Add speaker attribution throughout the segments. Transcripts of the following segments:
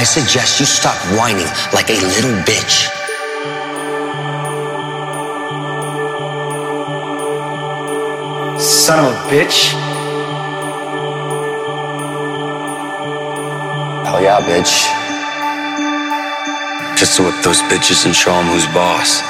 Speaker 1: I suggest you stop whining like a little bitch.
Speaker 2: Son of a bitch.
Speaker 1: Hell yeah, bitch. Just to whip those bitches and show them who's boss.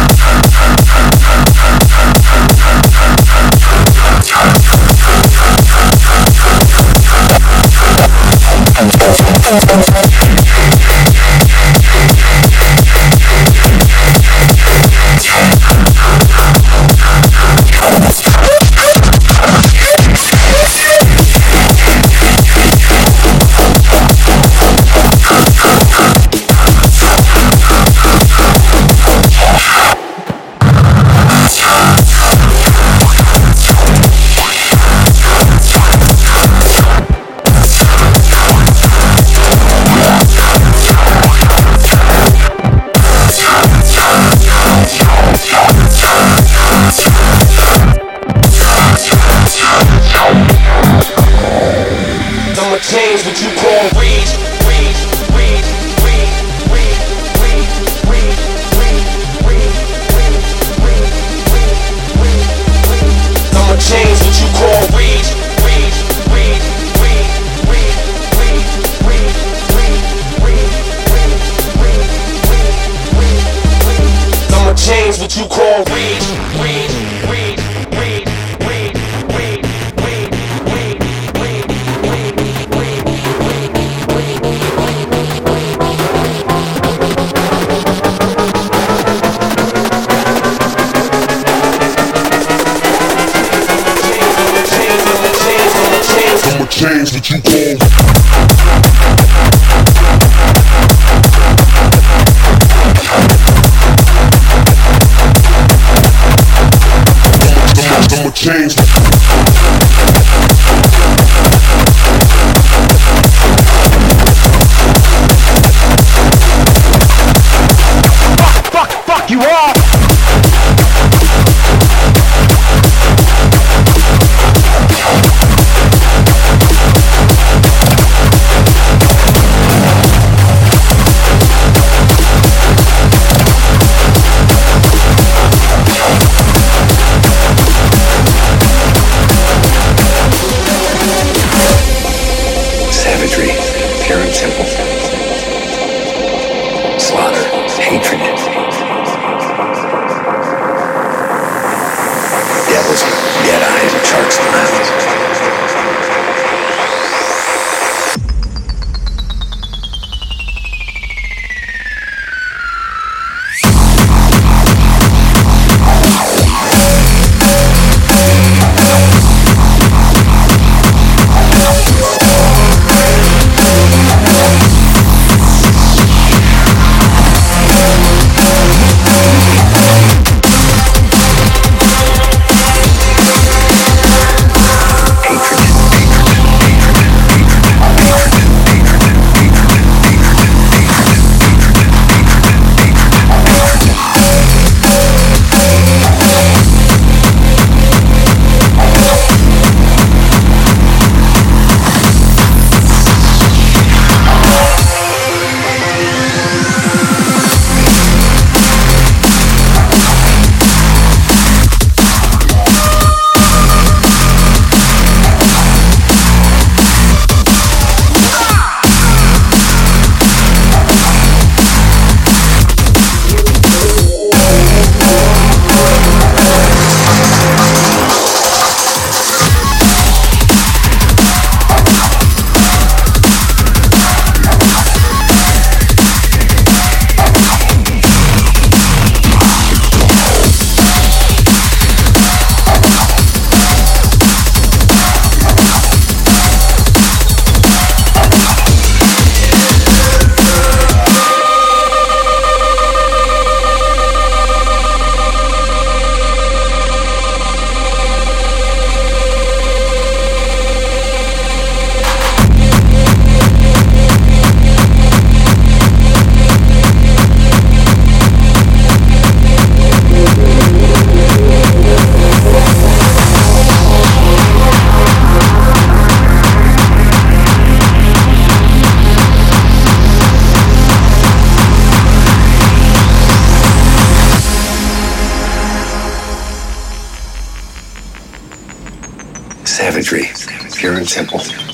Speaker 3: Pure and simple.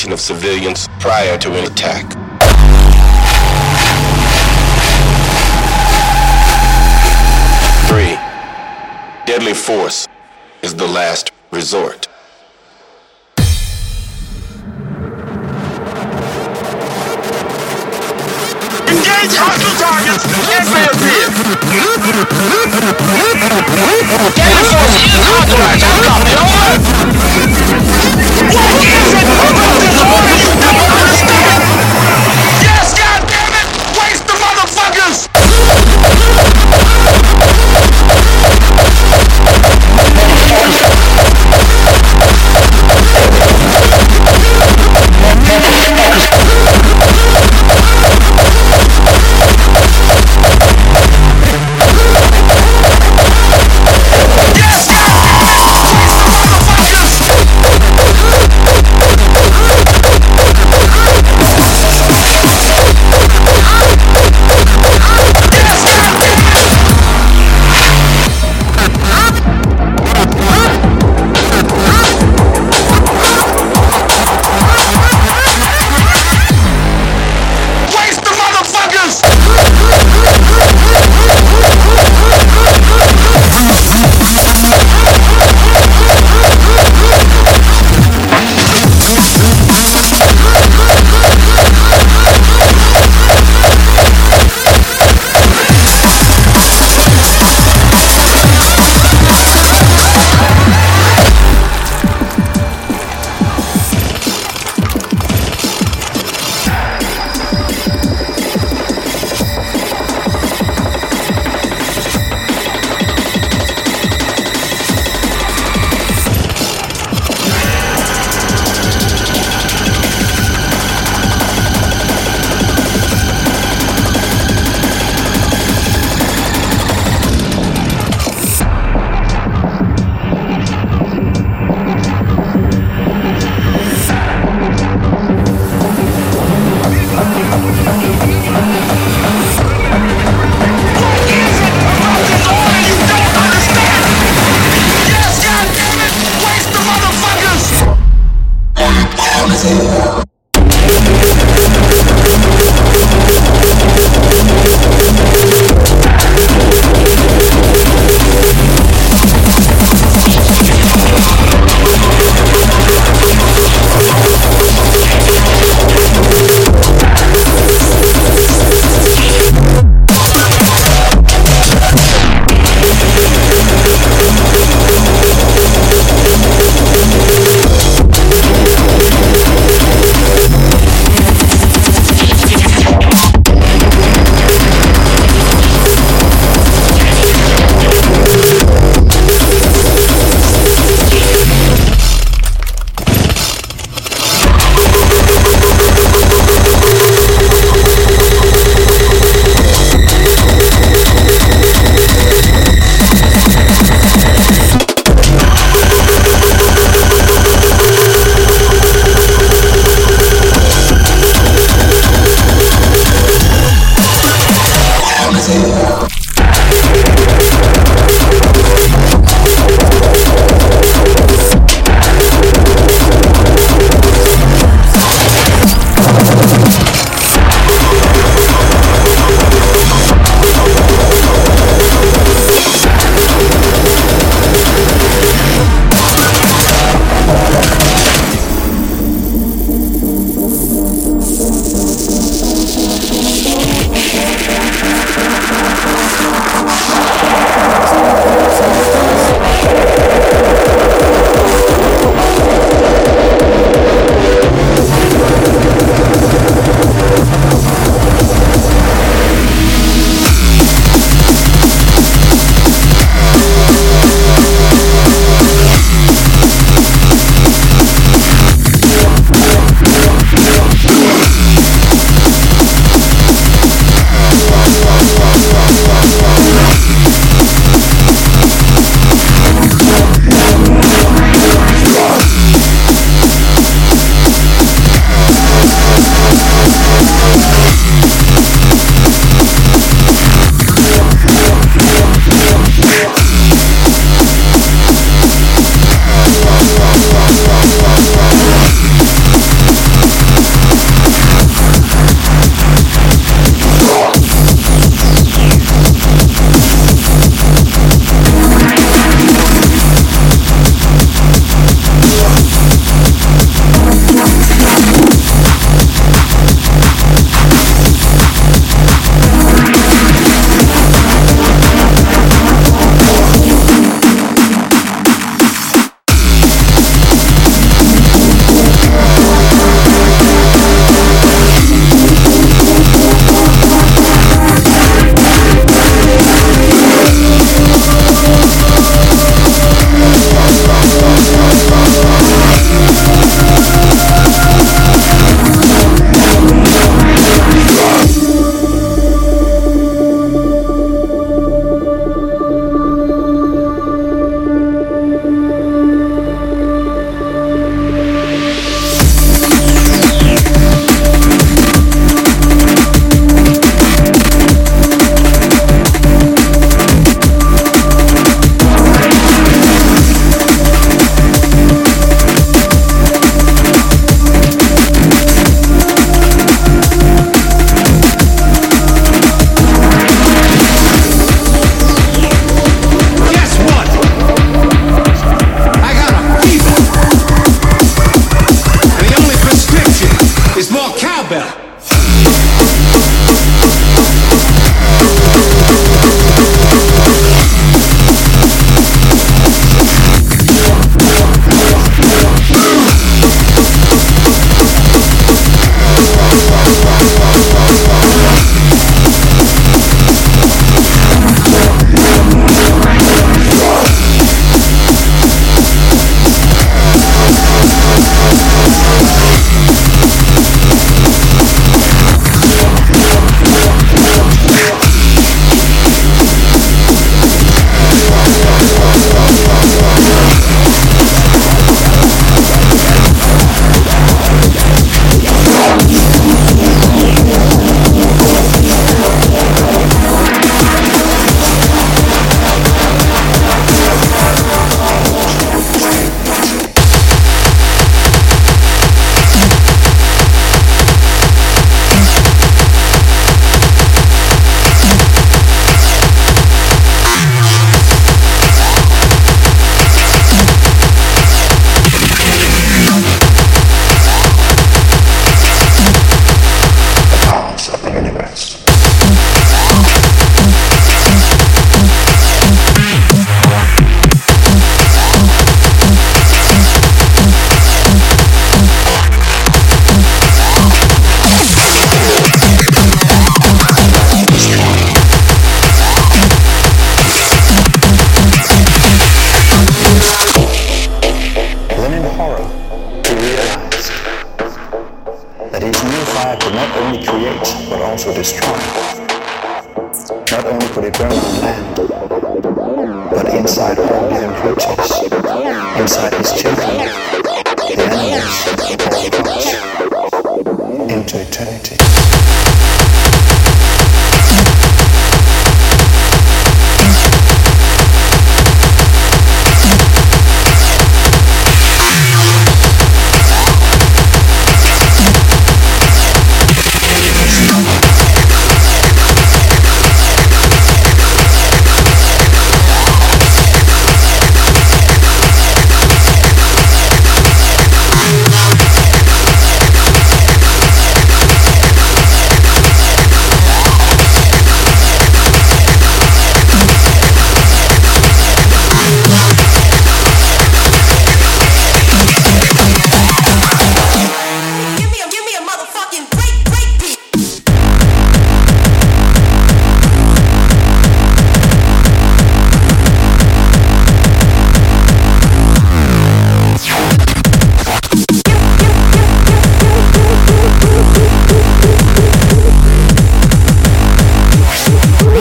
Speaker 4: evacuation of civilians prior to an attack. Three, deadly force is the last resort.
Speaker 5: Engage hostile targets Get man here. Deadly force is
Speaker 6: authorized, I'm coming, over!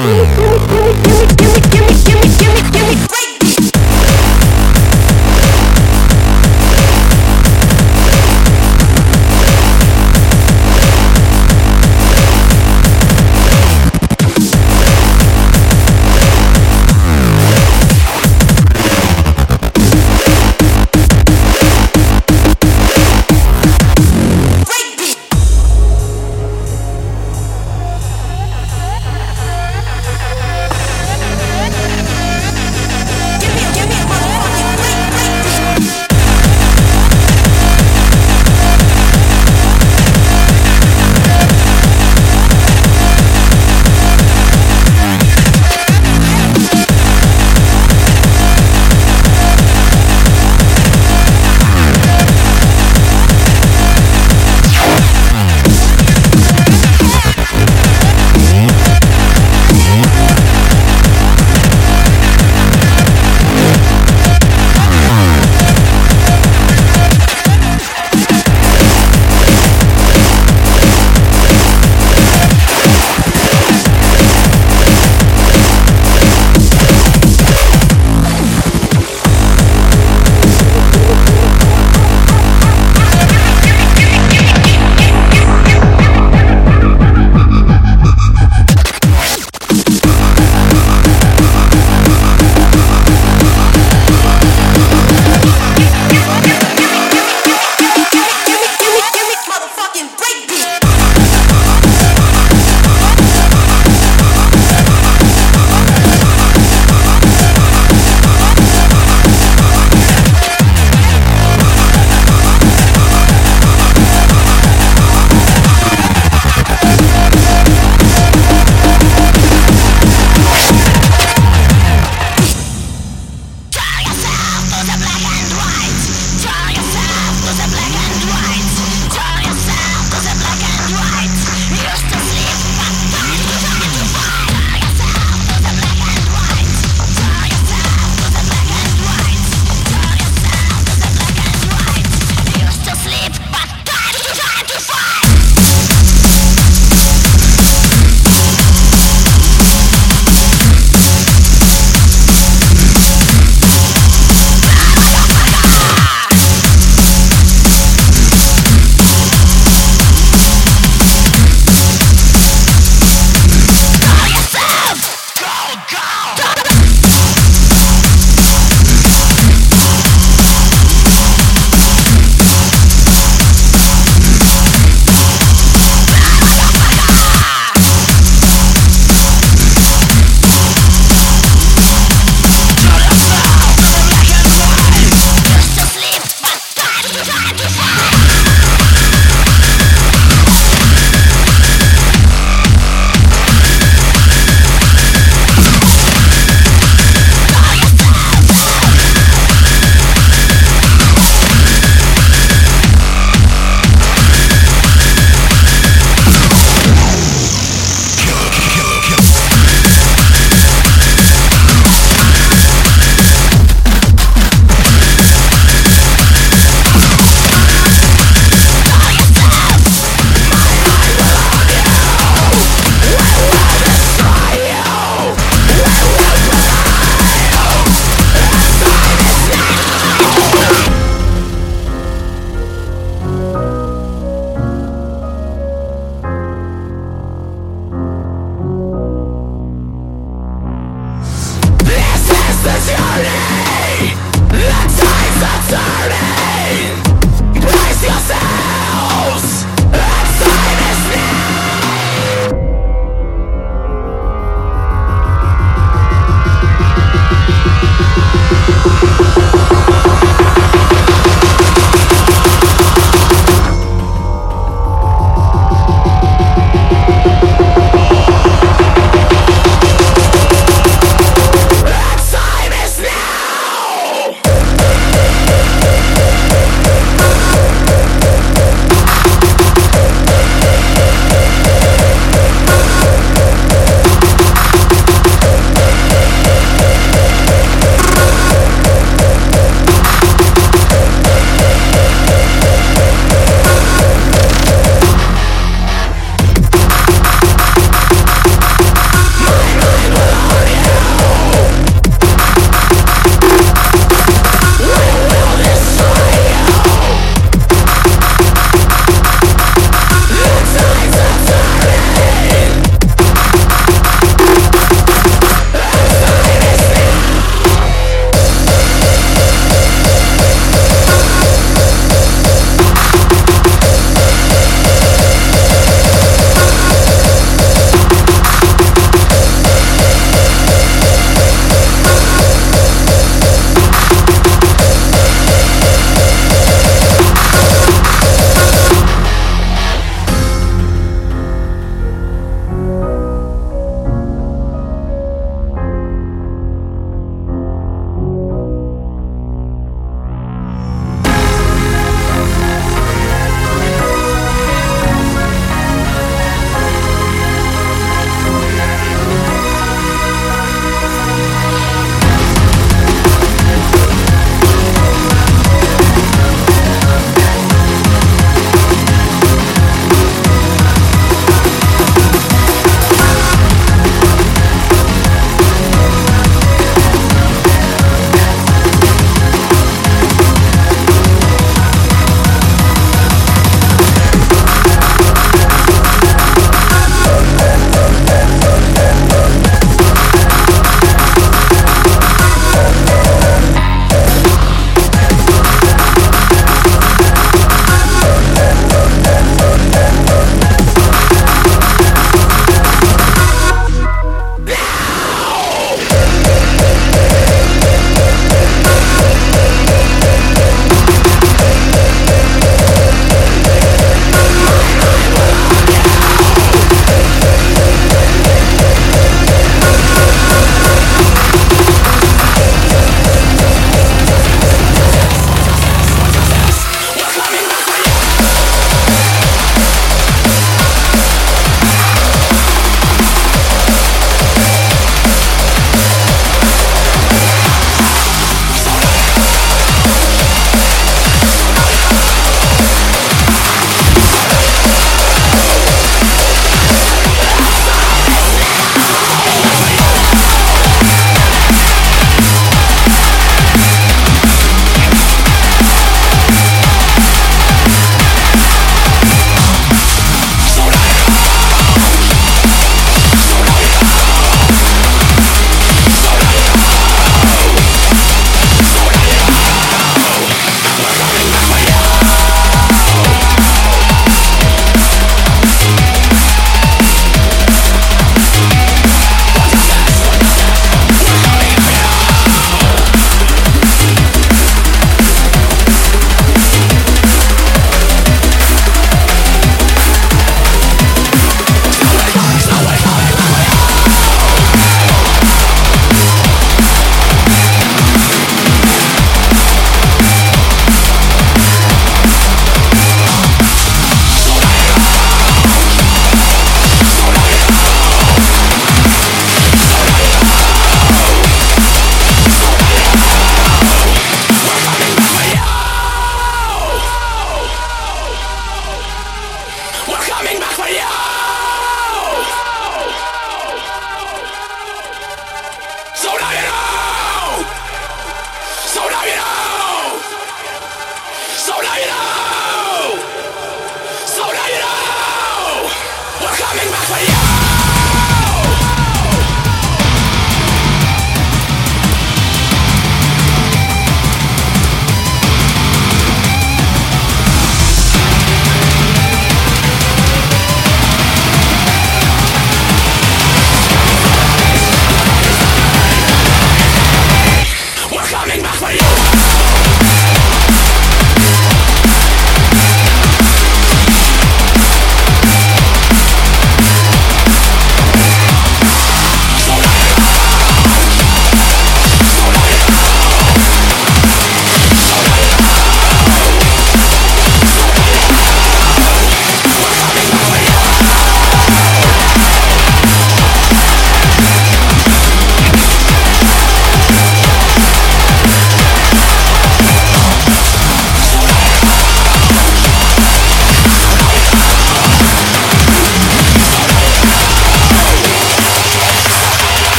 Speaker 6: Mm-hmm.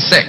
Speaker 7: 666.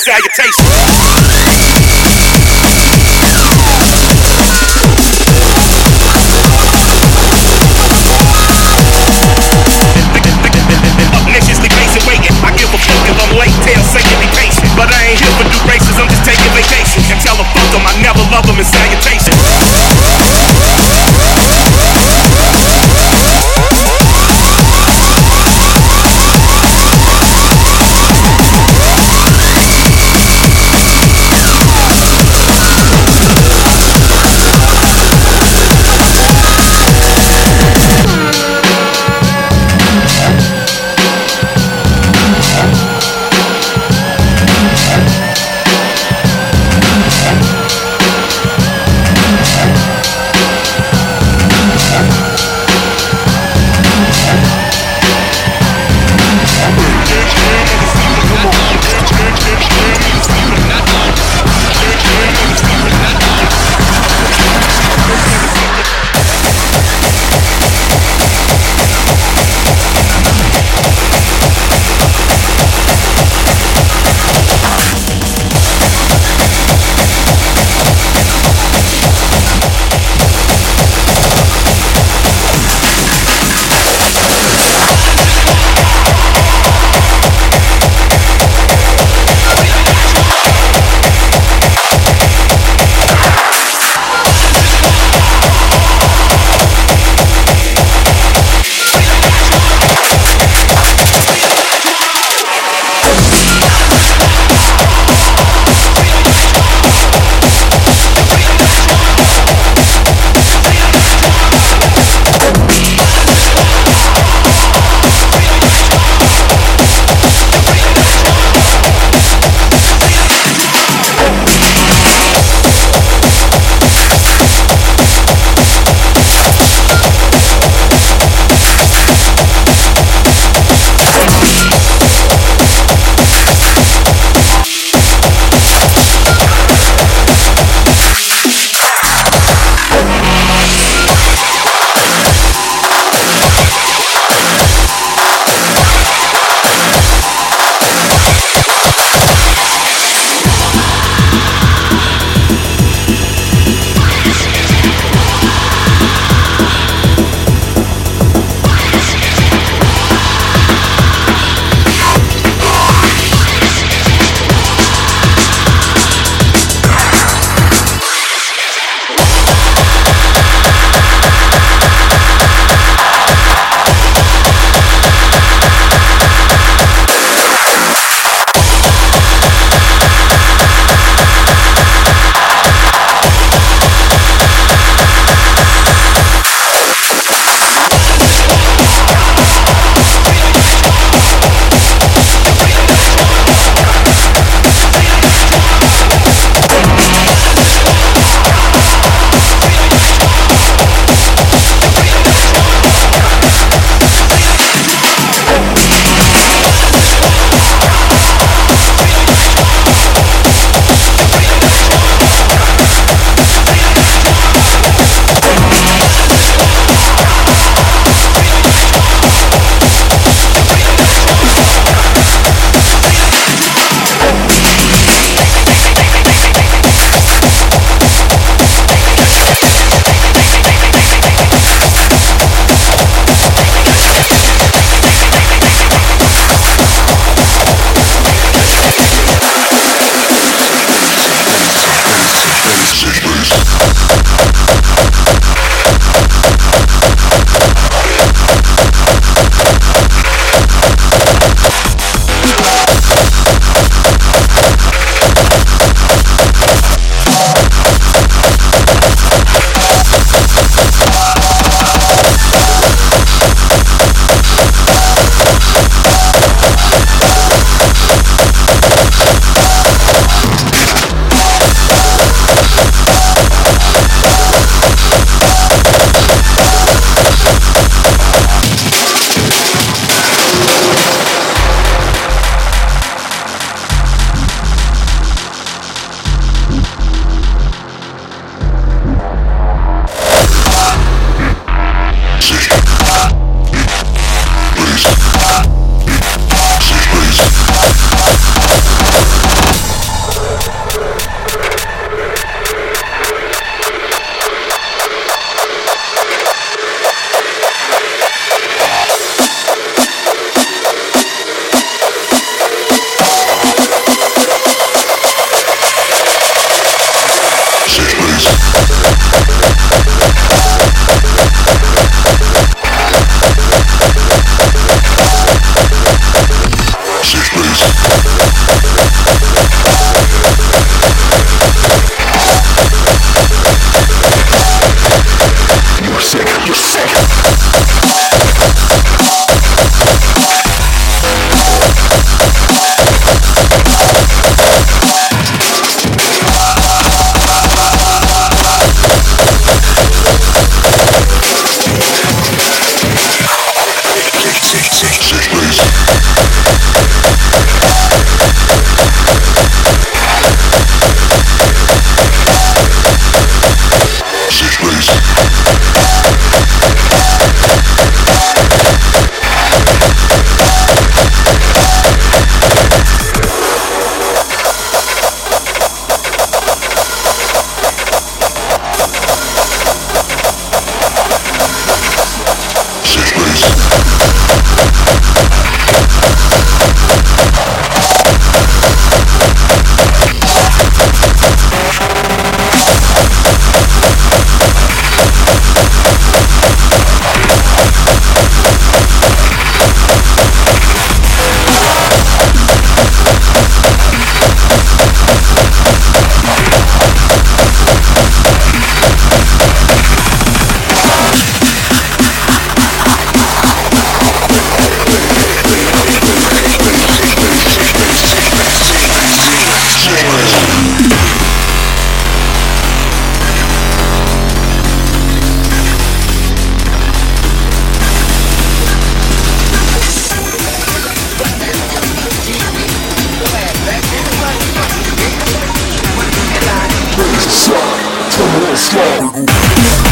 Speaker 5: Salutation.
Speaker 8: Come